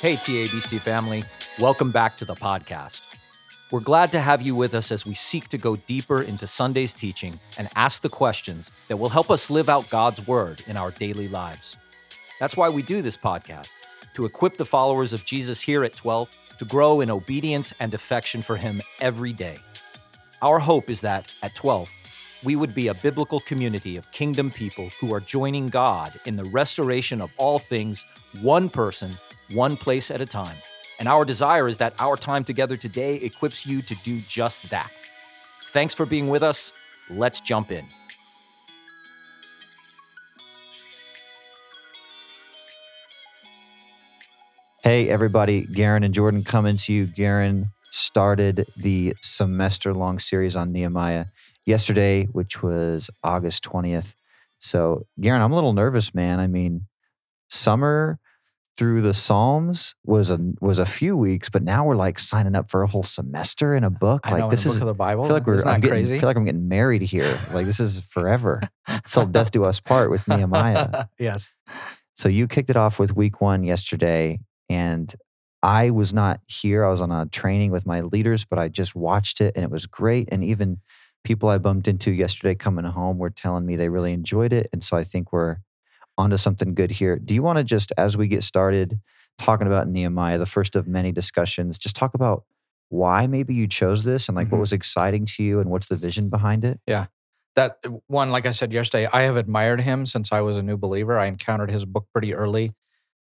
Hey, TABC family, welcome back to the podcast. We're glad to have you with us as we seek to go deeper into Sunday's teaching and ask the questions that will help us live out God's word in our daily lives. That's why we do this podcast, to equip the followers of Jesus here at 12 to grow in obedience and affection for Him every day. Our hope is that at 12, we would be a biblical community of kingdom people who are joining God in the restoration of all things, one person one place at a time. And our desire is that our time together today equips you to do just that. Thanks for being with us. Let's jump in. Hey, everybody. Garen and Jordan coming to you. Garen started the semester long series on Nehemiah yesterday, which was August 20th. So, Garen, I'm a little nervous, man. I mean, summer through the Psalms was a was a few weeks, but now we're like signing up for a whole semester in a book. I like know, this is the Bible. I feel like we're I'm getting, crazy. I feel like I'm getting married here. Like this is forever. Till death do us part with Nehemiah. yes. So you kicked it off with week one yesterday, and I was not here. I was on a training with my leaders, but I just watched it and it was great. And even people I bumped into yesterday coming home were telling me they really enjoyed it. And so I think we're onto something good here. Do you want to just, as we get started talking about Nehemiah, the first of many discussions, just talk about why maybe you chose this and like what Mhm. was exciting to you and what's the vision behind it? Yeah. That one, like I said yesterday, I have admired him since I was a new believer. I encountered his book pretty early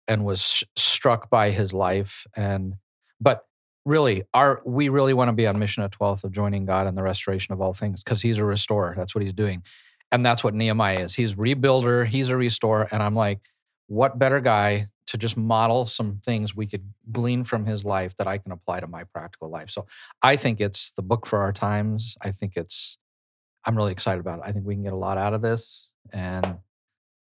and was sh- struck by his life. And, but really, our, we really want to be on mission at 12th of joining God in the restoration of all things because he's a restorer. That's what he's doing. And that's what Nehemiah is. He's rebuilder, he's a restorer. And I'm like, what better guy to just model some things we could glean from his life that I can apply to my practical life. So I think it's the book for our times. I think it's, I'm really excited about it. I think we can get a lot out of this. And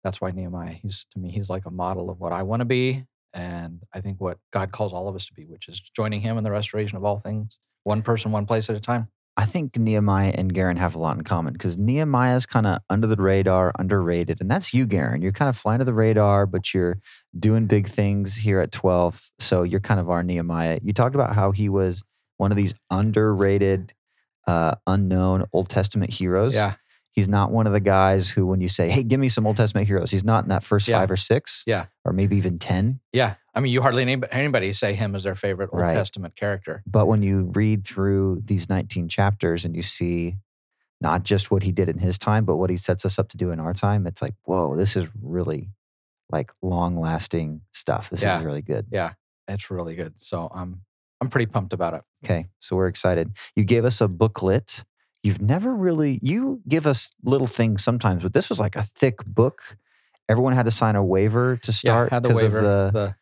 that's why Nehemiah, he's to me, he's like a model of what I want to be. And I think what God calls all of us to be, which is joining him in the restoration of all things, one person, one place at a time. I think Nehemiah and Garen have a lot in common because Nehemiah's kind of under the radar, underrated. And that's you, Garen. You're kind of flying to the radar, but you're doing big things here at 12th. So you're kind of our Nehemiah. You talked about how he was one of these underrated, uh, unknown Old Testament heroes. Yeah. He's not one of the guys who, when you say, hey, give me some Old Testament heroes, he's not in that first Yeah. five or six. Yeah. Or maybe even 10. Yeah. I mean, you hardly anybody say him as their favorite Old Right. Testament character. But when you read through these 19 chapters and you see not just what he did in his time, but what he sets us up to do in our time, it's like, whoa, this is really like long lasting stuff. This Yeah. is really good. Yeah. It's really good. So I'm, I'm pretty pumped about it. Okay. So we're excited. You gave us a booklet. You've never really, you give us little things sometimes, but this was like a thick book. Everyone had to sign a waiver to start yeah. Had the 'cause of the, the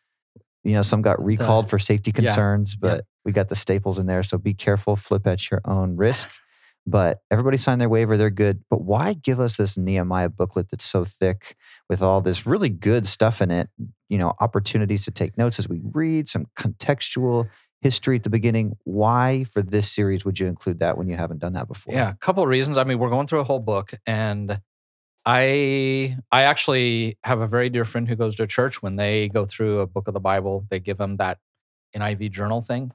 you know, some got recalled for safety yeah, concerns, but we got the staples in there. So be careful, flip at your own risk. But everybody signed their waiver, they're good. But why give us this Nehemiah booklet that's so thick with all this really good stuff in it? You know, opportunities to take notes as we read, some contextual history at the beginning. Why for this series would you include that when you haven't done that before? Yeah, a couple of reasons. I mean, we're going through a whole book, and I I actually have a very dear friend who goes to church. When they go through a book of the Bible, they give them that NIV journal thing,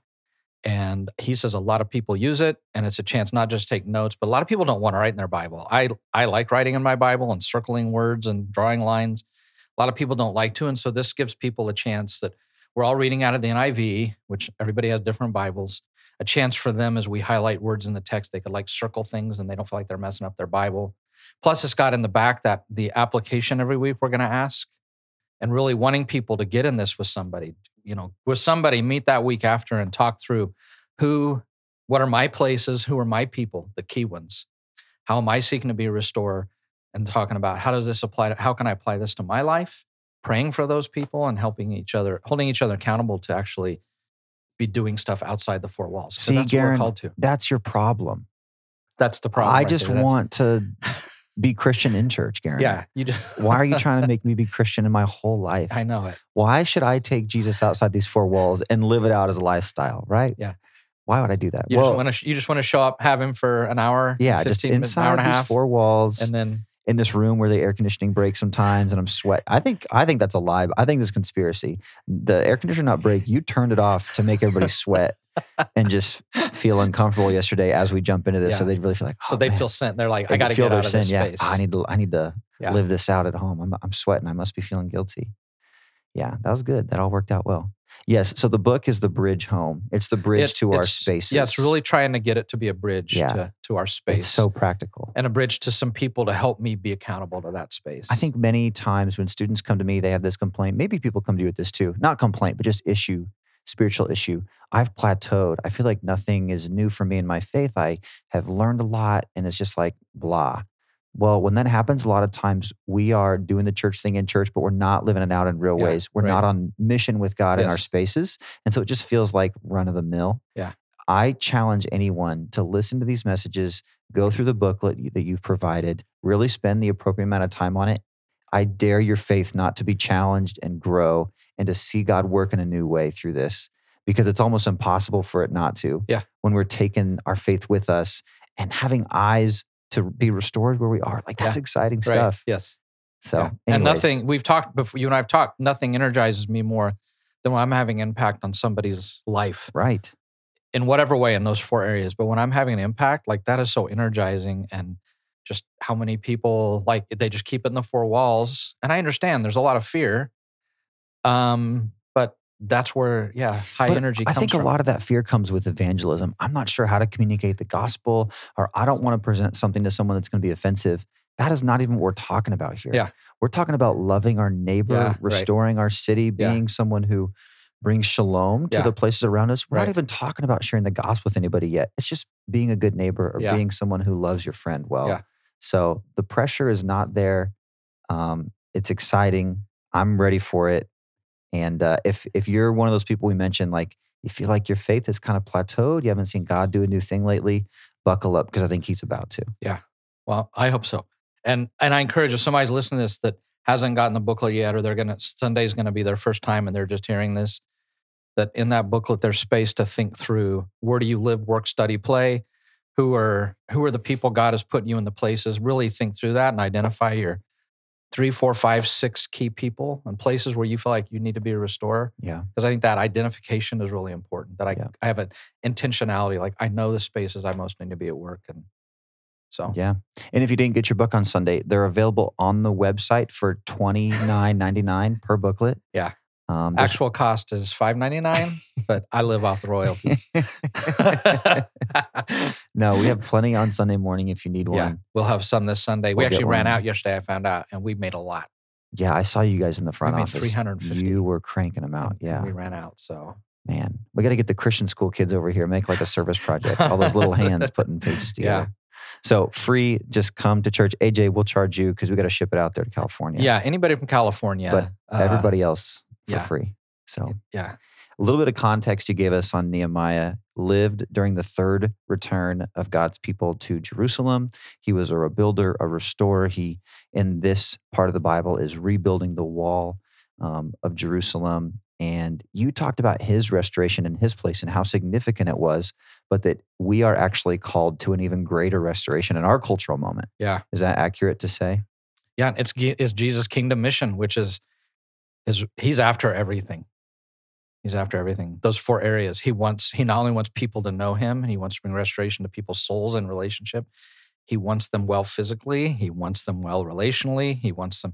and he says a lot of people use it, and it's a chance not just to take notes, but a lot of people don't want to write in their Bible. I I like writing in my Bible and circling words and drawing lines. A lot of people don't like to, and so this gives people a chance that we're all reading out of the NIV, which everybody has different Bibles a chance for them as we highlight words in the text. They could like circle things and they don't feel like they're messing up their Bible. Plus, it's got in the back that the application every week we're going to ask and really wanting people to get in this with somebody, you know, with somebody, meet that week after and talk through who, what are my places, who are my people, the key ones. How am I seeking to be a restorer? And talking about how does this apply to, how can I apply this to my life? Praying for those people and helping each other, holding each other accountable to actually be doing stuff outside the four walls. See, that's what we're Garen, called to. That's your problem. That's the problem. I right just there. Want to be Christian in church, Garen. Yeah, you just. Why are you trying to make me be Christian in my whole life? I know it. Why should I take Jesus outside these four walls and live it out as a lifestyle, right? Yeah. Why would I do that? You just want to. You just want to show up, have him for an hour. yeah, 15 just minutes, an hour inside and a these four walls. and then in this room where the air conditioning breaks sometimes and I'm sweat. I think I think that's a lie. I think this conspiracy. The air conditioner not break, you turned it off to make everybody sweat and just feel uncomfortable yesterday as we jump into this. So they'd really feel like so "Oh, they'd feel sent. They're like, They I got to feel get their out of this sin. Yeah, space. I need to I need to Yeah. live this out at home. I'm I'm sweating. I must be feeling guilty. Yeah, that was good. That all worked out well. Yes. So the book is the bridge home. It's the bridge It- to our spaces. Yeah, it's really trying to get it to be a bridge Yeah. to, to our space. It's so practical. and a bridge to some people to help me be accountable to that space. I think many times when students come to me, they have this complaint. Maybe people come to you with this too. Not complaint, but just issue, spiritual issue. I've plateaued. I feel like nothing is new for me in my faith. I have learned a lot and it's just like blah. Well, when that happens, a lot of times we are doing the church thing in church, but we're not living it out in real Yeah, ways. We're right. not on mission with God in our spaces. And so it just feels like run of the mill. Yeah. I challenge anyone to listen to these messages, go through the booklet that you've provided, really spend the appropriate amount of time on it. I dare your faith not to be challenged and grow and to see God work in a new way through this because it's almost impossible for it not to. Yeah. When we're taking our faith with us and having eyes to be restored where we are. Like that's exciting right. stuff. Yes. So, Yeah. and nothing we've talked before. You and I've talked. Nothing energizes me more than when I'm having impact on somebody's life Right. in whatever way in those four areas. But when I'm having an impact, like that is so energizing and just how many people like they just keep it in the four walls. And I understand there's a lot of fear. Um, that's where, yeah, high But energy I think from. a lot of that fear comes with evangelism. I'm not sure how to communicate the gospel, or I don't want to present something to someone that's going to be offensive. That is not even what we're talking about here. Yeah. We're talking about loving our neighbor, Yeah, right. restoring our city, Yeah. being someone who brings shalom to Yeah. the places around us. We're Right. not even talking about sharing the gospel with anybody yet. It's just being a good neighbor or Yeah. being someone who loves your friend well. Yeah. So the pressure is not there. Um, it's exciting. I'm ready for it. And uh, if if you're one of those people we mentioned, like you feel like your faith has kind of plateaued, you haven't seen God do a new thing lately, buckle up because I think He's about to. Yeah. Well, I hope so. And and I encourage if somebody's listening to this that hasn't gotten the booklet yet, or they're gonna Sunday's gonna be their first time and they're just hearing this, that in that booklet there's space to think through where do you live, work, study, play, who are who are the people God has put you in the places. Really think through that and identify your three, four, five, six key people and places where you feel like you need to be a restorer. Yeah. Because I think that identification is really important. That I Yeah. I have an intentionality, like I know the spaces I most need to be at work. And so Yeah. And if you didn't get your book on Sunday, they're available on the website for twenty nine ninety nine per booklet. Yeah. Um, Actual cost is five ninety nine, but I live off the royalties. no, we have plenty on Sunday morning if you need yeah, one. we'll have some this Sunday. we We'll get actually ran out yesterday. I found out, and we made a lot. Yeah, I saw you guys in the front made office. 350. You were cranking them out. Yeah. we ran out. So Man, we got to get the Christian school kids over here, make like a service project. All those little hands putting pages Yeah. together. So free, just come to church. AJ, we'll charge you because we got to ship it out there to California. yeah, anybody from California, But uh, Everybody else for yeah. free. So yeah, a little bit of context you gave us on Nehemiah lived during the third return of God's people to Jerusalem. He was a rebuilder, a restorer. He, in this part of the Bible, is rebuilding the wall um, of Jerusalem. And you talked about his restoration in his place and how significant it was, but that we are actually called to an even greater restoration in our cultural moment. yeah, Is that accurate to say? yeah. It's it's Jesus' kingdom mission, which is is he's after everything. He's after everything. Those four areas. He wants. He not only wants people to know him, and he wants to bring restoration to people's souls and relationship. He wants them well physically. He wants them well relationally. He wants them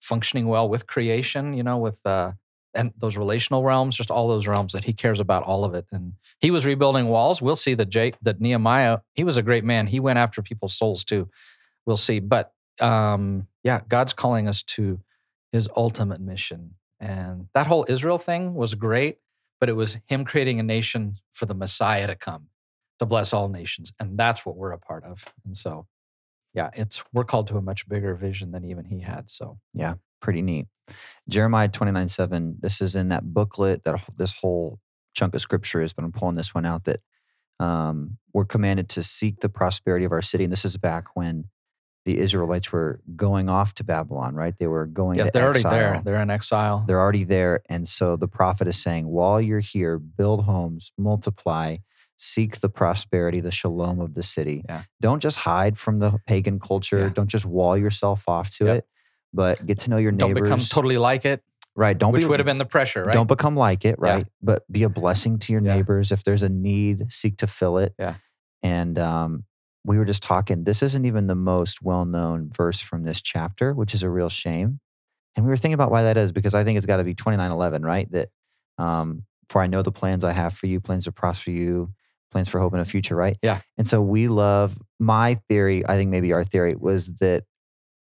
functioning well with creation. You know, with uh, and those relational realms, just all those realms that he cares about, all of it. And he was rebuilding walls. We'll see that Jake, that Nehemiah, he was a great man. He went after people's souls too. We'll see. But um, yeah, God's calling us to his ultimate mission. And that whole Israel thing was great, but it was him creating a nation for the Messiah to come to bless all nations. And that's what we're a part of. And so, yeah, it's we're called to a much bigger vision than even he had. So yeah, pretty neat. Jeremiah 29 7, this is in that booklet, that this whole chunk of scripture is, but I'm pulling this one out that um, we're commanded to seek the prosperity of our city. And this is back when the Israelites were going off to Babylon, right? They were going yeah, to they're exile. already there. They're in exile. They're already there. And so the prophet is saying, while you're here, build homes, multiply, seek the prosperity, the shalom of the city. Yeah. Don't just hide from the pagan culture. Yeah. Don't just wall yourself off to Yep. it, but get to know your neighbors. Don't become totally like it, right. Don't which be, would have been the pressure, right? Don't become like it, Yeah. right? But be a blessing to your Yeah. neighbors. If there's a need, seek to fill it. Yeah. And um, we were just talking. This isn't even the most well-known verse from this chapter, which is a real shame. And we were thinking about why that is because I think it's got to be 29:11, right? That um, for I know the plans I have for you, plans to prosper you, plans for hope and a future, right? Yeah. And so we love my theory. I think maybe our theory was that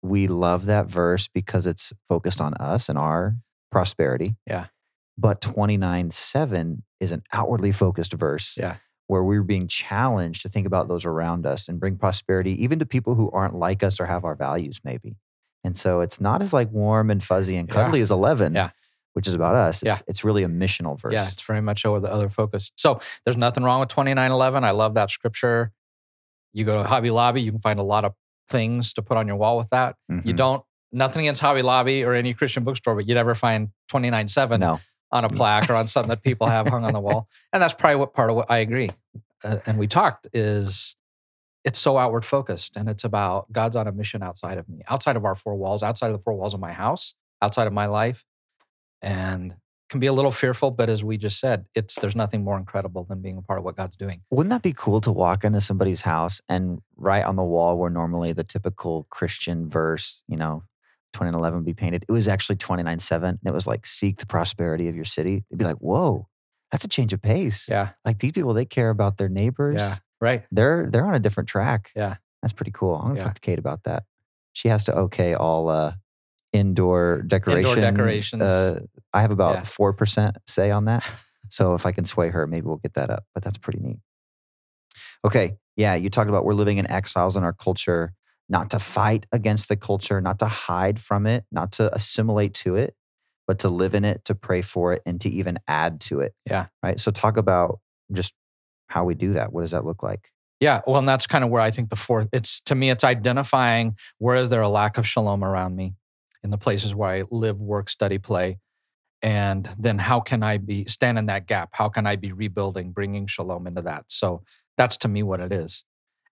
we love that verse because it's focused on us and our prosperity. Yeah. But 29 7 is an outwardly focused verse. Yeah. Where we're being challenged to think about those around us and bring prosperity even to people who aren't like us or have our values, maybe. And so it's not as like warm and fuzzy and Yeah. cuddly as 11, Yeah. which is about us. It's, Yeah. it's really a missional verse. Yeah, it's very much over the other focus. So there's nothing wrong with 2911. I love that scripture. You go to Hobby Lobby, you can find a lot of things to put on your wall with that. You Mhm. don't, nothing against Hobby Lobby or any Christian bookstore, but you'd never find 297 No. On a plaque or on something that people have hung on the wall. And that's probably what part of what I agree. Uh, and we talked is it's so outward focused and it's about God's on a mission outside of me, outside of our four walls, outside of the four walls of my house, outside of my life. And can be a little fearful, but as we just said, it's there's nothing more incredible than being a part of what God's doing. Wouldn't that be cool to walk into somebody's house and right on the wall where normally the typical Christian verse, you know, 2911 be painted, it was actually 297 and it was like seek the prosperity of your city. It'd be like, whoa, that's a change of pace. Yeah. Like these people, they care about their neighbors. Yeah. Right. They're they're on a different track. Yeah. That's pretty cool. I'm gonna Yeah. talk to Kate about that. She has to okay all uh indoor decoration. decorations. Uh, I have about four percent say on that. So if I can sway her, maybe we'll get that up. But that's pretty neat. Okay. Yeah. You talked about we're living in exiles in our culture, not to fight against the culture, not to hide from it, not to assimilate to it, but to live in it, to pray for it, and to even add to it. Yeah. Right. So talk about just how we do that. What does that look like? Yeah, well, and that's kind of where I think the fourth. It's to me, it's identifying where is there a lack of shalom around me, in the places where I live, work, study, play, and then how can I be stand in that gap? How can I be rebuilding, bringing shalom into that? So that's to me what it is,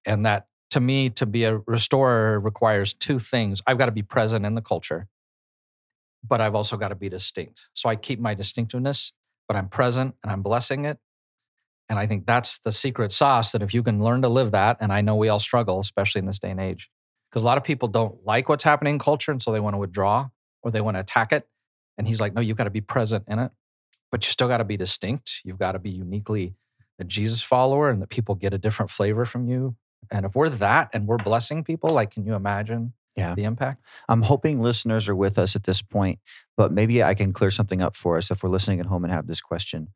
and that to me to be a restorer requires two things. I've got to be present in the culture, but I've also got to be distinct. So I keep my distinctiveness, but I'm present and I'm blessing it. And I think that's the secret sauce that if you can learn to live that, and I know we all struggle, especially in this day and age, because a lot of people don't like what's happening in culture. And so they want to withdraw or they want to attack it. And he's like, no, you've got to be present in it, but you still got to be distinct. You've got to be uniquely a Jesus follower and that people get a different flavor from you. And if we're that and we're blessing people, like, can you imagine Yeah. the impact? I'm hoping listeners are with us at this point, but maybe I can clear something up for us if we're listening at home and have this question.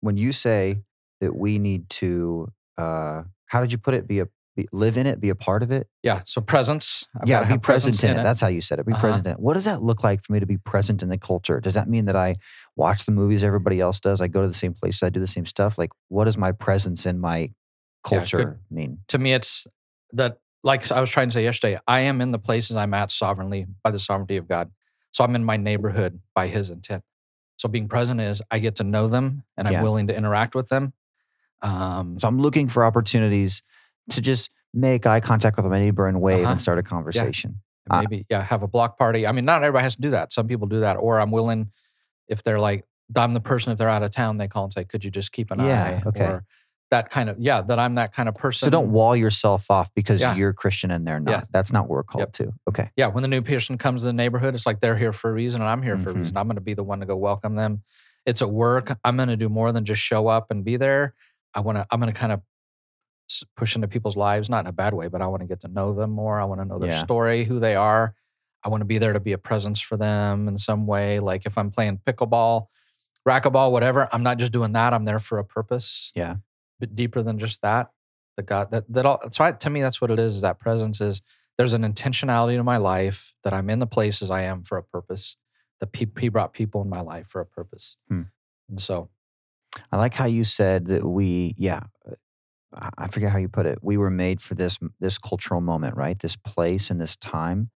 When you say that we need to, uh, how did you put it? Be a be, live in it, be a part of it. Yeah. So presence. I've yeah, be present in it. That's how you said it. Be Uh-huh. present in it. What does that look like for me to be present in the culture? Does that mean that I watch the movies everybody else does? I go to the same places, I do the same stuff. Like, what is my presence in my Yeah, culture mean? to me, it's that, like I was trying to say yesterday, I am in the places I'm at sovereignly by the sovereignty of God. So I'm in my neighborhood by his intent. So being present is I get to know them and I'm Yeah. willing to interact with them. Um, So I'm looking for opportunities to just make eye contact with my neighbor and wave Uh-huh. and start a conversation. and Uh, maybe, yeah, have a block party. I mean, not everybody has to do that. Some people do that. Or I'm willing, if they're like, I'm the person, if they're out of town, they call and say, could you just keep an eye? Yeah, eye? okay. Or that kind of, yeah, that I'm that kind of person. So don't wall yourself off because Yeah. you're Christian and they're not. Yeah. That's not what we're called Yep. to. Okay. yeah, when the new person comes to the neighborhood, it's like they're here for a reason and I'm here for a Mhm. reason. I'm going to be the one to go welcome them. It's at work. I'm going to do more than just show up and be there. I want to, I'm going to kind of push into people's lives, not in a bad way, but I want to get to know them more. I want to know their Yeah. story, who they are. I want to be there to be a presence for them in some way. Like if I'm playing pickleball, racquetball, whatever, I'm not just doing that. I'm there for a purpose. Yeah. Bit deeper than just that. The God that that all. So I, to me, that's what it is. Is that presence is there's an intentionality to my life that I'm in the places I am for a purpose. That he, he brought people in my life for a purpose. Hmm. And so, I like how you said that we, yeah, uh, I- I forget how you put it. We were made for this this cultural moment, right? This place and this time.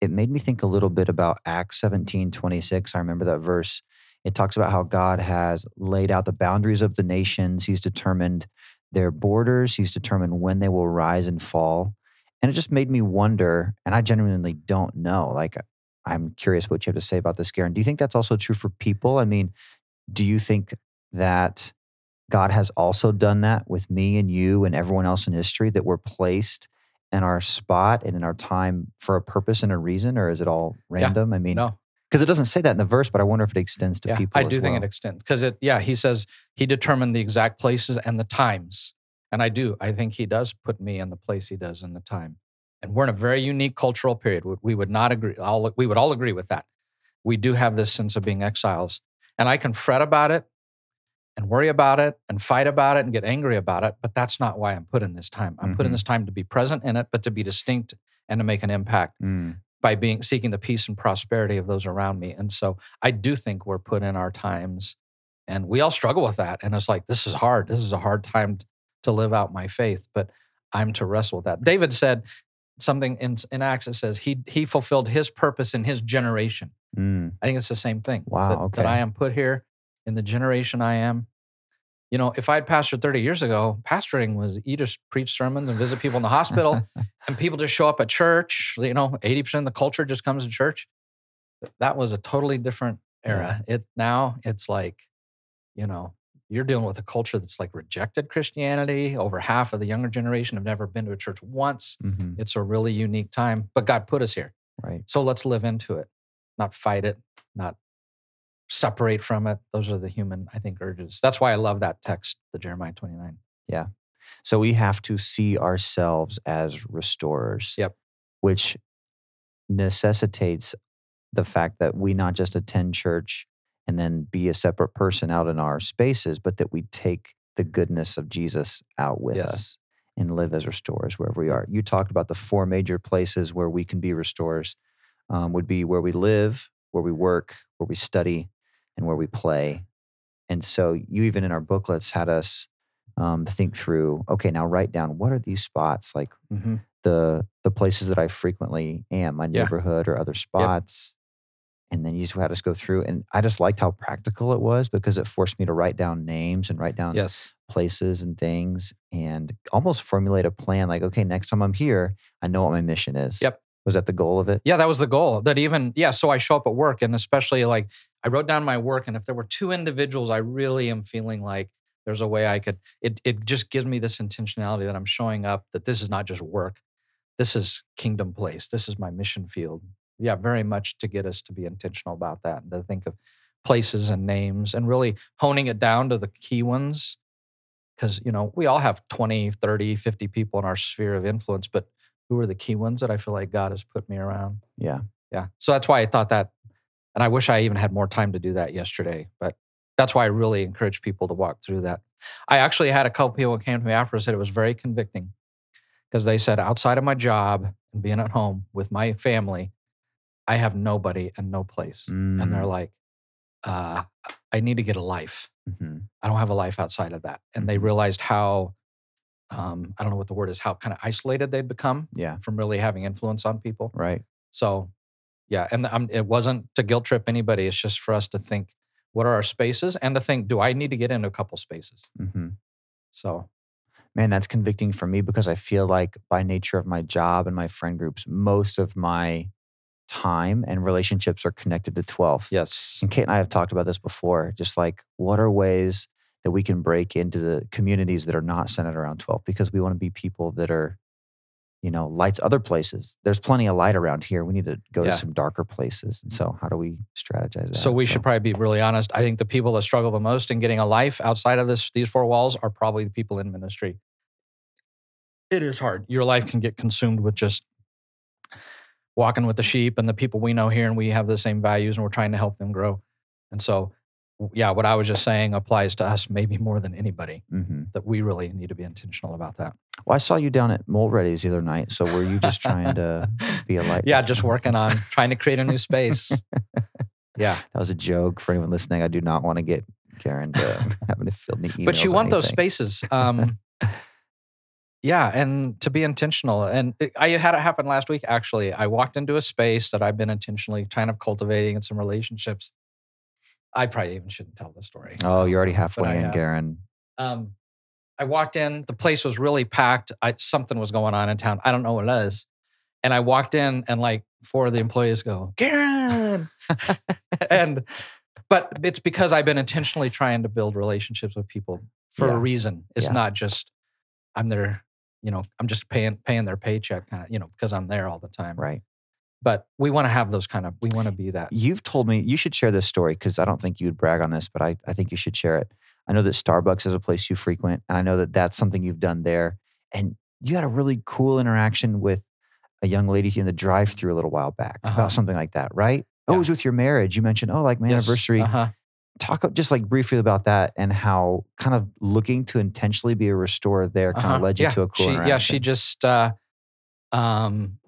It made me think a little bit about Acts 17, 26. I remember that verse. It talks about how God has laid out the boundaries of the nations. He's determined their borders. He's determined when they will rise and fall. And it just made me wonder, and I genuinely don't know. Like, I'm curious what you have to say about this, Garen. Do you think that's also true for people? I mean, do you think that God has also done that with me and you and everyone else in history that we're placed in our spot and in our time for a purpose and a reason, or is it all random? I mean, No, because it doesn't say that in the verse, but I wonder if it extends to yeah, people. I do think well. it extends because it. Yeah, he says he determined the exact places and the times, and I do. I think he does put me in the place he does in the time, and we're in a very unique cultural period. We- We would not agree. All we would all agree with that. We do have this sense of being exiles, and I can fret about it, and worry about it, and fight about it, and get angry about it. But that's not why I'm put in this time. I'm put in Mhm. this time to be present in it, but to be distinct and to make an impact Mm, by being seeking the peace and prosperity of those around me. And so I do think we're put in our times and we all struggle with that. And it's like, this is hard. This is a hard time to live out my faith, but I'm to wrestle with that. David said something in, in Acts that says he he fulfilled his purpose in his generation. mm, I think it's the same thing. Wow, That, okay. that I am put here in the generation I am. You know, if I'd pastored 30 years ago, pastoring was you just preach sermons and visit people in the hospital and people just show up at church. You know, 80% of the culture just comes to church. That was a totally different era. It now it's like, you know, you're dealing with a culture that's like rejected Christianity. Over half of the younger generation have never been to a church once. mhm, It's a really unique time, but God put us here. right. So let's live into it, not fight it, not separate from it. Those are the human, I think, urges. That's why I love that text, the Jeremiah 29. Yeah. So we have to see ourselves as restorers. Yep. Which necessitates the fact that we not just attend church and then be a separate person out in our spaces, but that we take the goodness of Jesus out with Yes. us and live as restorers wherever we are. You talked about the four major places where we can be restorers um, would be where we live, where we work, where we study, and where we play. And so you even in our booklets had us um, think through. Okay, now write down what are these spots like Mm-hmm. the the places that I frequently am, my Yeah. neighborhood or other spots. And then you just had us go through, and I just liked how practical it was because it forced me to write down names and write down Yes. places and things, and almost formulate a plan. Like, okay, next time I'm here, I know what my mission is. Yep. Was that the goal of it? Yeah, that was the goal. That even, yeah, so I show up at work and especially like I wrote down my work. And if there were two individuals, I really am feeling like there's a way I could, it, it just gives me this intentionality that I'm showing up, that this is not just work. This is kingdom place. This is my mission field. Yeah, very much to get us to be intentional about that and to think of places and names and really honing it down to the key ones. Because, you know, we all have 20, 30, 50 people in our sphere of influence, but who are the key ones that I feel like God has put me around? Yeah. Yeah. So that's why I thought that. And I wish I even had more time to do that yesterday. But that's why I really encourage people to walk through that. I actually had a couple people who came to me after and said it was very convicting because they said, outside of my job and being at home with my family, I have nobody and no place. And they're Mm, like, uh, I need to get a life. mhm. I don't have a life outside of that. And they Mhm. realized how, um, I don't know what the word is, how kind of isolated they'd become Yeah. from really having influence on people. Right. So, yeah, and um, it wasn't to guilt trip anybody. It's just for us to think, what are our spaces, and to think, do I need to get into a couple spaces? hmm So, Man, that's convicting for me because I feel like by nature of my job and my friend groups, most of my time and relationships are connected to 12th. yes, And Kate and I have talked about this before. Just like, what are ways that we can break into the communities that are not centered around 12? Because we want to be people that are, you know, lights other places. There's plenty of light around here. We need to go Yeah. to some darker places. And so, how do we strategize that? so we should probably be really honest. I think the people that struggle the most in getting a life outside of this these four walls are probably the people in ministry. It is hard. Your life can get consumed with just walking with the sheep and the people we know here, and we have the same values, and we're trying to help them grow. And so, yeah, what I was just saying applies to us maybe more than anybody. hmm That we really need to be intentional about that. Well, I saw you down at Mulready's the other night. So, were you just trying to be a light? yeah, just working on trying to create a new space. Yeah. That was a joke for anyone listening. I do not want to get Karen to having to fill me emails. But you want those spaces. Um, yeah. And to be intentional. And it- I had it happen last week, actually. I walked into a space that I've been intentionally kind of cultivating in some relationships. I probably even shouldn't tell the story. Oh, you're already halfway in. Garen. Um, I walked in, the place was really packed. I, something was going on in town. I don't know what it is. And I walked in, and like four of the employees go, Garen. and, but it's because I've been intentionally trying to build relationships with people for Yeah. a reason. It's Yeah. not just I'm there, you know, I'm just paying paying their paycheck kind of, you know, because I'm there all the time. Right. But we want to have those kind of, we want to be that. You've told me you should share this story because I don't think you'd brag on this, but I, I think you should share it. I know that Starbucks is a place you frequent, and I know that that's something you've done there. And you had a really cool interaction with a young lady in the drive-through a little while back Uh-huh. about something like that, right? Oh, it was with your marriage. You mentioned, oh, like my Yes, anniversary. Uh-huh. Talk just like briefly about that and how kind of looking to intentionally be a restorer there kind Uh-huh. of led you yeah. to a cool she. Yeah, she just uh um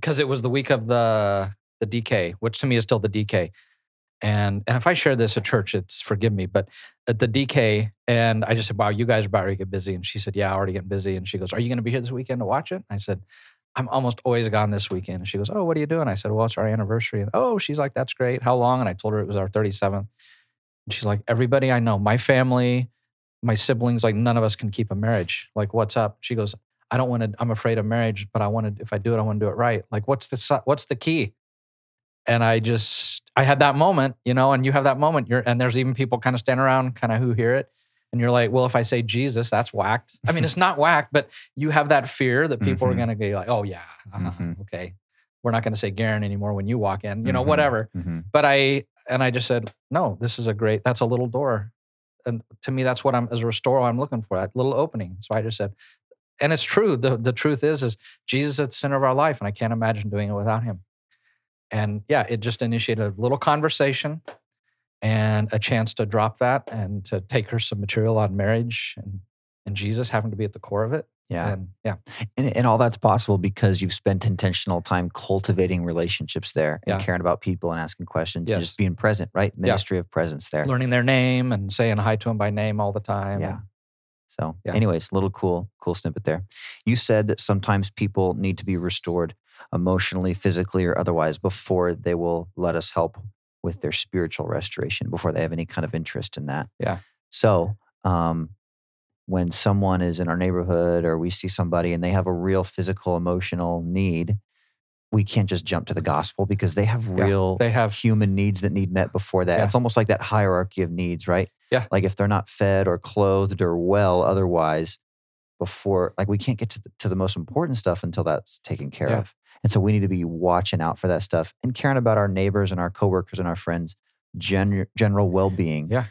because it was the week of the the DK, which to me is still the DK. And and if I share this at church, it's forgive me, but at the DK, and I just said, Wow, you guys are about to get busy. And she said, Yeah, already getting busy. And she goes, Are you gonna be here this weekend to watch it? I said, I'm almost always gone this weekend. And she goes, Oh, what are you doing? I said, Well, it's our anniversary. And oh, she's like, That's great. How long? And I told her it was our 37th. And she's like, Everybody I know, my family, my siblings, like none of us can keep a marriage. Like, what's up? She goes, I don't want to, I'm afraid of marriage, but I wanted, if I do it, I want to do it right. Like, what's the, what's the key? And I just, I had that moment, you know, and you have that moment. You're, and there's even people kind of stand around, kind of who hear it. And you're like, well, if I say Jesus, that's whacked. I mean, it's not whacked, but you have that fear that people Mhm. are going to be like, oh, yeah, uh-huh, Mhm. okay. We're not going to say Garen anymore when you walk in, you know, Mhm. whatever Mhm. but I and I just said, no, this is a great. That's a little door, and to me, that's what I'm as a restorer. I'm looking for that little opening. So I just said, and it's true. the The truth is, is Jesus at the center of our life, and I can't imagine doing it without Him. And yeah, it just initiated a little conversation and a chance to drop that and to take her some material on marriage and and Jesus having to be at the core of it. Yeah. And yeah, And, and all that's possible because you've spent intentional time cultivating relationships there and Yeah. caring about people and asking questions and just being present, right? Ministry of presence there. learning their name and saying hi to them by name all the time. Yeah. So, Yeah. anyways, little cool, cool snippet there. You said that sometimes people need to be restored emotionally, physically, or otherwise before they will let us help with their spiritual restoration, before they have any kind of interest in that. Yeah. So, um, when someone is in our neighborhood or we see somebody and they have a real physical, emotional need, we can't just jump to the gospel because they have Yeah, real they have human needs that need met before that. Yeah. It's almost like that hierarchy of needs, right? Yeah. Like if they're not fed or clothed or well otherwise, before like we can't get to the, to the most important stuff until that's taken care Yeah. of. And so we need to be watching out for that stuff and caring about our neighbors and our coworkers and our friends' gen- general well-being. Yeah.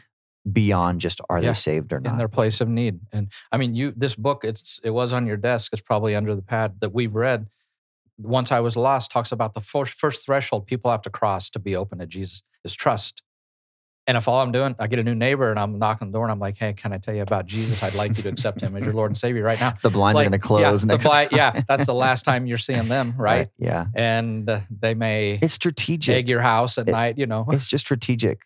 Beyond just are Yeah. they saved or not in their place of need. And I mean, you this book, it's it was on your desk. It's probably under the pad that we've read. Once I was lost talks about the first, threshold people have to cross to be open to Jesus is trust. And if all I'm doing, I get a new neighbor and I'm knocking the door and I'm like, hey, can I tell you about Jesus? I'd like you to accept him as your Lord and Savior right now. the blinds are going to close yeah, the next blind- time. yeah, that's the last time you're seeing them, right? Yeah. And uh, they may It's strategic. egg your house at It- night, you know. it's just strategic.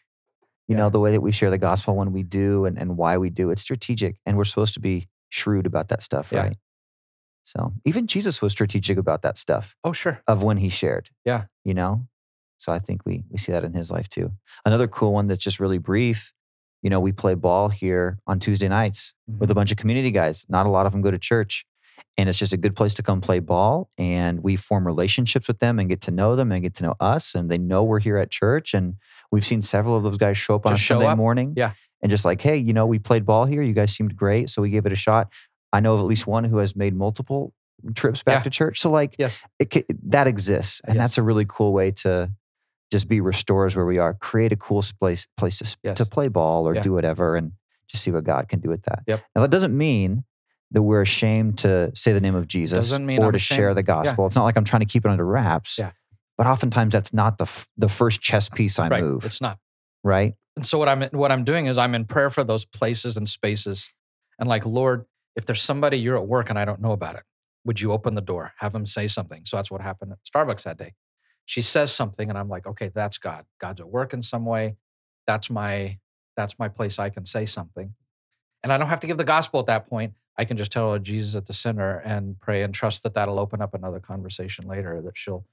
You Yeah. know, the way that we share the gospel when we do and, and why we do, it's strategic. And we're supposed to be shrewd about that stuff, right? So even Jesus was strategic about that stuff Oh, sure. of when he shared. Yeah. You know? So I think we we see that in his life too. Another cool one that's just really brief. You know, we play ball here on Tuesday nights with a mm-hmm. bunch of community guys. Not a lot of them go to church. And it's just a good place to come play ball. And we form relationships with them and get to know them and get to know us. And they know we're here at church. And we've seen several of those guys show up on Just a show Sunday up. morning. Yeah. And just like, hey, you know, we played ball here. You guys seemed great. So we gave it a shot. I know of at least one who has made multiple trips back Yeah. to church. So, like, Yes. it, that exists. And that's a really cool way to just be restorers where we are. Create a cool place, place to, Yes. to play ball or Yeah. do whatever and just see what God can do with that. Yep. Now, that doesn't mean that we're ashamed to say the name of Jesus or I'm to share ashamed. the Yeah. gospel. It's not like I'm trying to keep it under wraps. Yeah. But oftentimes that's not the f- the first chess piece I right. move, It's not. right? And so what I'm what I'm doing is I'm in prayer for those places and spaces, and like Lord, if there's somebody you're at work and I don't know about it, would you open the door, have them say something? So that's what happened at Starbucks that day. She says something, and I'm like, okay, that's God. God's at work in some way. That's my that's my place. I can say something, and I don't have to give the gospel at that point. I can just tell her Jesus at the center and pray and trust that that'll open up another conversation later. That she'll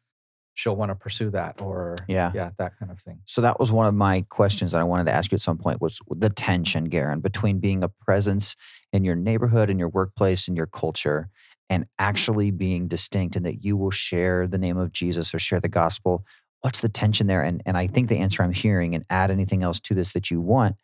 she'll want to pursue that or Yeah. yeah, that kind of thing. So that was one of my mm-hmm. questions that I wanted to ask you at some point was the tension, Garen, between being a presence in your neighborhood, in your workplace, in your culture, and actually being distinct and that you will share the name of Jesus or share the gospel. What's the tension there? And and I think the answer I'm hearing, and add anything else to this that you want,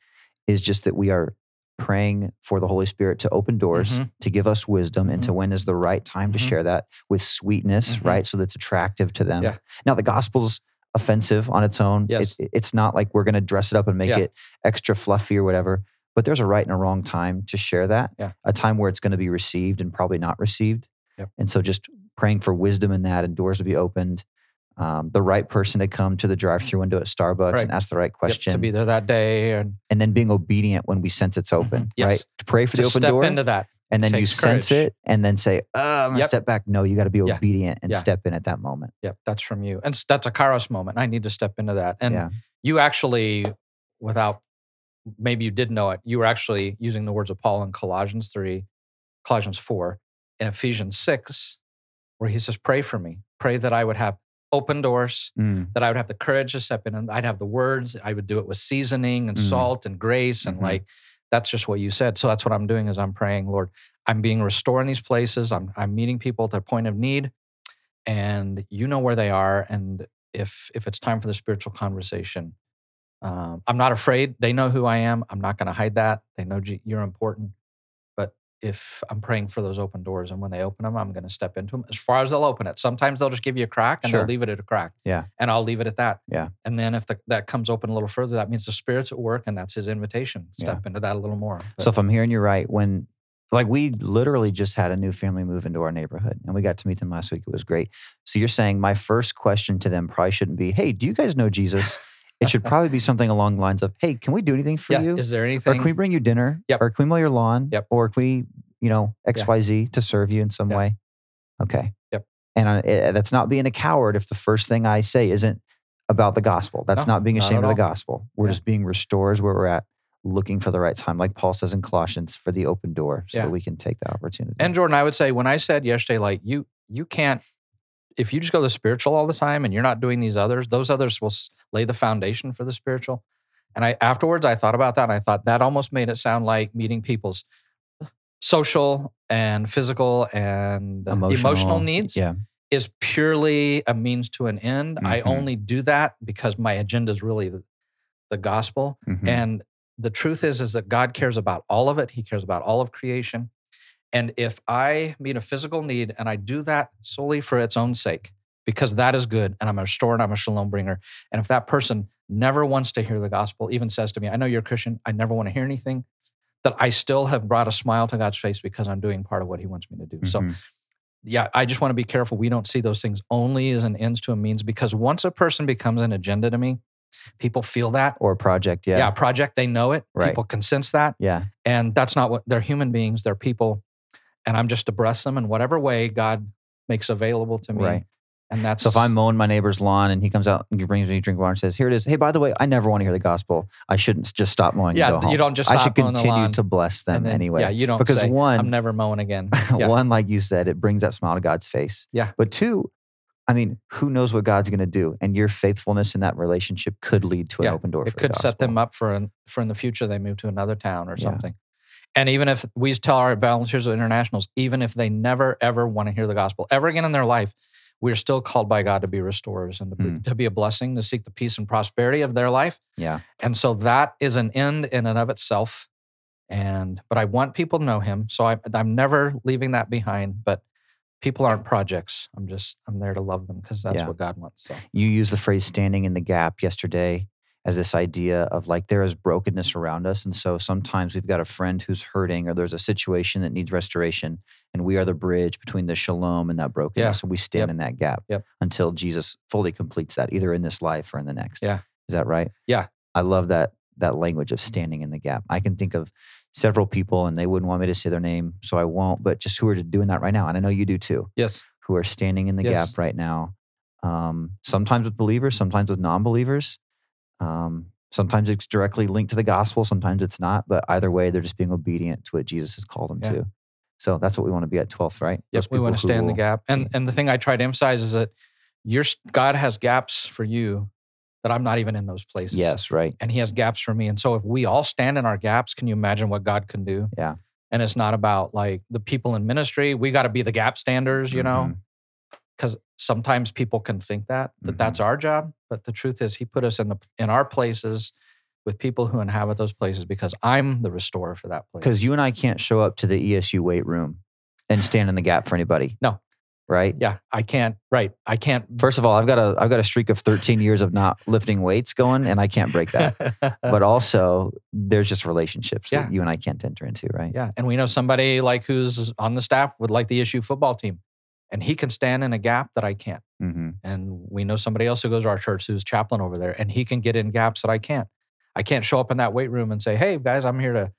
is just that we are praying for the Holy Spirit to open doors, Mhm. to give us wisdom, and to when is the right time to Mhm. share that with sweetness, Mhm. right? So that's attractive to them. Yeah. Now the gospel's offensive on its own. It- Yes. it's not like we're going to dress it up and make Yeah. it extra fluffy or whatever. But there's a right and a wrong time to share that. Yeah. A time where it's going to be received and probably not received. Yep. And so just praying for wisdom in that and doors to be opened. Um, the right person to come to the drive-through window at Starbucks Right. and ask the right Yep, question, to be there that day and and then being obedient when we sense it's open, Mhm. Yes. right? To pray for to the open step door, into that. and then you sense courage. it, and then say, "Oh, I'm gonna Yep. step back." No, you got to be Yeah. obedient and Yeah. step in at that moment. Yep, that's from you. And that's a Kairos moment. I need to step into that. And yeah, you actually, without maybe you did know it, you were actually using the words of Paul in Colossians 3, Colossians 4, and Ephesians 6, where he says, Pray for me. Pray that I would have open doors, Mm, that I would have the courage to step in and I'd have the words. I would do it with seasoning and Mm. salt and grace. And Mhm. like, that's just what you said. So that's what I'm doing is I'm praying, Lord, I'm being restored in these places. I'm, I'm meeting people at their point of need and you know where they are. And if, if it's time for the spiritual conversation, um, I'm not afraid. They know who I am. I'm not going to hide that. They know you're important. But if I'm praying for those open doors and when they open them, I'm going to step into them as far as they'll open it. Sometimes they'll just give you a crack and Sure. they'll leave it at a crack. Yeah. And I'll leave it at that. Yeah. And then if the, that comes open a little further, that means the Spirit's at work and that's his invitation. Yeah. Step into that a little more. So if I'm hearing you right, when like we literally just had a new family move into our neighborhood and we got to meet them last week. It was great. So you're saying my first question to them probably shouldn't be, Hey, do you guys know Jesus? It should probably be something along the lines of, Hey, can we do anything for yeah, you? is there anything? Or can we bring you dinner? Yep. Or can we mow your lawn? Yep. Or can we, you know, Yeah. XYZ to serve you in some Yeah. way? Okay. Yep. And I, eh, that's not being a coward if the first thing I say isn't about the gospel. That's No, not being ashamed at of the gospel. We're just being restorers where we're at, looking for the right time, like Paul says in Colossians, for the open door so Yeah. that we can take the opportunity. and Jordan, I would say when I said yesterday, like you, you can't, if you just go to the spiritual all the time and you're not doing these others, those others will lay the foundation for the spiritual. And I afterwards I thought about that and I thought that almost made it sound like meeting people's social and physical and uh, emotional, needs Yeah. is purely a means to an end. I Mhm. only do that because my agenda is really the, the gospel. Mhm. And the truth is, is that God cares about all of it. He cares about all of creation. And if I meet a physical need and I do that solely for its own sake, because that is good, and I'm a restorer and I'm a shalom bringer. And if that person never wants to hear the gospel, even says to me, I know you're a Christian, I never want to hear anything, that I still have brought a smile to God's face because I'm doing part of what He wants me to do. So Mhm. yeah, I just want to be careful. We don't see those things only as an ends to a means because once a person becomes an agenda to me, people feel that. or project. Yeah. Yeah, project, they know it. Right. People can sense that. Yeah. And that's not what they're human beings, they're people. And I'm just to bless them in whatever way God makes available to me. Right. And that's So if I'm mowing my neighbor's lawn and he comes out and he brings me a drink of water and says, "Here it is. Hey, by the way, I never want to hear the gospel. I shouldn't just stop mowing. Yeah, you don't just I should continue to bless them then- anyway. Yeah, you don't because say, one, I'm never mowing again. Yeah. one, like you said, it brings that smile to God's face. Yeah. But two, I mean, who knows what God's going to do? And your faithfulness in that relationship could lead to an Yeah, open door. it for the could set them up for an, for in the future they move to another town or Yeah. something. And even if we tell our volunteers of internationals, even if they never ever want to hear the gospel ever again in their life, we're still called by God to be restorers and to be, Mm. to be a blessing, to seek the peace and prosperity of their life. Yeah. And so that is an end in and of itself. And but I want people to know Him, so I, I'm never leaving that behind. But people aren't projects. I'm just I'm there to love them because that's Yeah. what God wants. So You used the phrase standing in the gap yesterday as this idea of like there is brokenness around us. And so sometimes we've got a friend who's hurting or there's a situation that needs restoration. And we are the bridge between the shalom and that brokenness. And we stand Yep. in that gap Yep. until Jesus fully completes that, either in this life or in the next. Yeah. Is that right? Yeah. I love that that language of standing in the gap. I can think of several people and they wouldn't want me to say their name, so I won't, but just who are doing that right now. And I know you do too yes, who are standing in the Yes. gap right now. Um, sometimes with believers, sometimes with non-believers. Um, sometimes it's directly linked to the gospel. Sometimes it's not. But either way, they're just being obedient to what Jesus has called them Yeah. to. So that's what we want to be at 12th, right? Yes, we want to stand in the gap. And and the thing I try to emphasize is that your God has gaps for you that I'm not even in those places. Yes, right. And he has gaps for me. And so if we all stand in our gaps, can you imagine what God can do? Yeah. And it's not about like the people in ministry. We got to be the gap standers, you know? Mhm. because sometimes people can think that that that's Mm-hmm. our job but the truth is he put us in the in our places with people who inhabit those places because i'm the restorer for that place Because you and I can't show up to the ESU weight room and stand in the gap for anybody. No. Right. yeah i can't right i can't First of all, I've got a I've got a streak of 13 years of not lifting weights going, and I can't break that. but also, there's just relationships Yeah. that you and I can't enter into, right? yeah and we know somebody like who's on the staff with like the ESU football team and he can stand in a gap that i can't hmm and we know somebody else who goes to our church who's chaplain over there and he can get in gaps that i can't i can't show up in that weight room and say hey guys i'm here to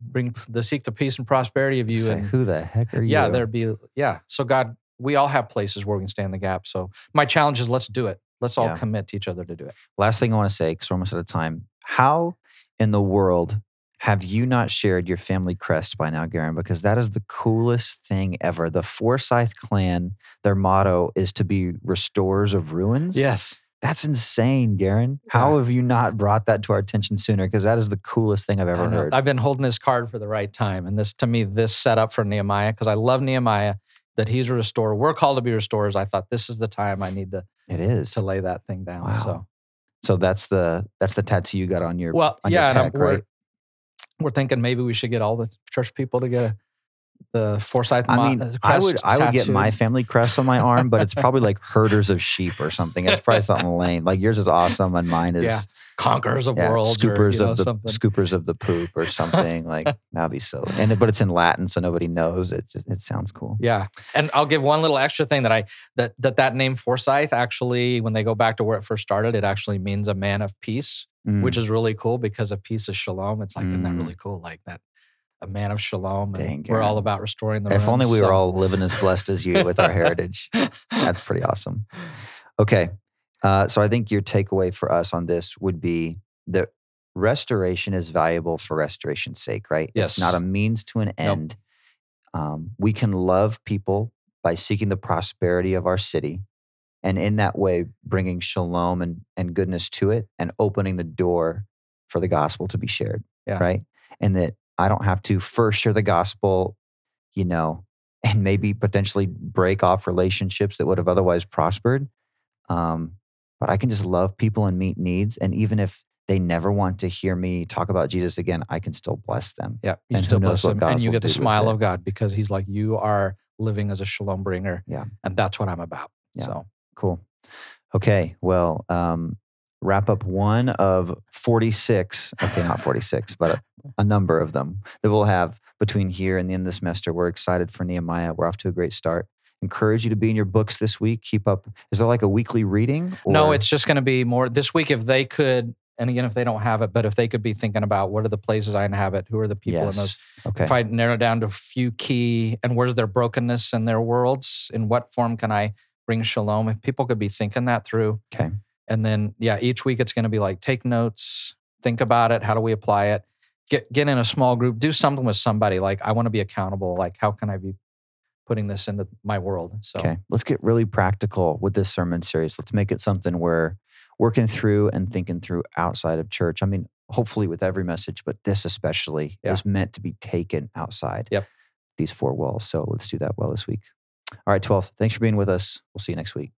bring the seek the peace and prosperity of you Say, and who the heck are you? yeah there'd be yeah so god we all have places where we can stand in the gap so my challenge is let's do it let's all Yeah. commit to each other to do it Last thing I want to say, because we're almost out of time. How in the world have you not shared your family crest by now, Garen? Because that is the coolest thing ever. The Forsyth clan, their motto is to be restorers of ruins. yes That's insane, Garen. How have you not brought that to our attention sooner? Because that is the coolest thing I've ever heard. i've been holding this card for the right time and this to me this set up for nehemiah because i love nehemiah that he's a restorer we're called to be restorers i thought this is the time i need to it is. to lay that thing down Wow. so So that's the that's the tattoo you got on your well on your yeah pec, we're, right? We're thinking maybe we should get all the church people to get a, the forsyth I mo- mean, uh, I would I would get my family crest on my arm, but it's probably like herders of sheep or something. It's probably something lame. Like yours is awesome, and mine is Yeah. conquerors of yeah, worlds or, scoopers know, of the something. scoopers of the poop or something. like that'd be so. And it- but it's in Latin, so nobody knows. It it sounds cool. Yeah, and I'll give one little extra thing that I that that that name Forsyth actually, when they go back to where it first started, it actually means a man of peace, Mm. which is really cool because a peace of shalom. It's like isn't that Mm. really cool? Like that, a man of shalom. And Dang, we're all about restoring the. if only we were all living as blessed as you with our heritage. That's pretty awesome. Okay. Uh, so I think your takeaway for us on this would be that restoration is valuable for restoration's sake, right? Yes. It's not a means to an end. Um, we can love people by seeking the prosperity of our city and in that way bringing shalom and, and goodness to it and opening the door for the gospel to be shared Yeah. right and that i don't have to first share the gospel you know and maybe potentially break off relationships that would have otherwise prospered um, but i can just love people and meet needs and even if they never want to hear me talk about jesus again i can still bless them Yeah, you And still bless God and you get the smile of God because He's like you are living as a shalom bringer. Yeah. and that's what I'm about. Yeah. So Cool. Okay. Well, um, wrap up one of 46. Okay, not 46, but a, a number of them that we'll have between here and the end of the semester. We're excited for Nehemiah. We're off to a great start. Encourage you to be in your books this week. Keep up. Is there like a weekly reading? no, it's just going to be more this week. If they could, and again, if they don't have it, but if they could be thinking about what are the places I inhabit, who are the people in those. Okay. if I narrow down to a few key and where's their brokenness in their worlds, in what form can I bring shalom? If people could be thinking that through. Okay. And then, yeah, each week it's going to be like take notes, think about it. How do we apply it? Get get in a small group, do something with somebody. Like I want to be accountable. Like how can I be putting this into my world? So Okay. Let's get really practical with this sermon series. Let's make it something we're working through and thinking through outside of church. I mean, hopefully with every message, but this especially Yeah. is meant to be taken outside Yep. these four walls. So let's do that well this week. All right, 12th. Thanks for being with us. We'll see you next week.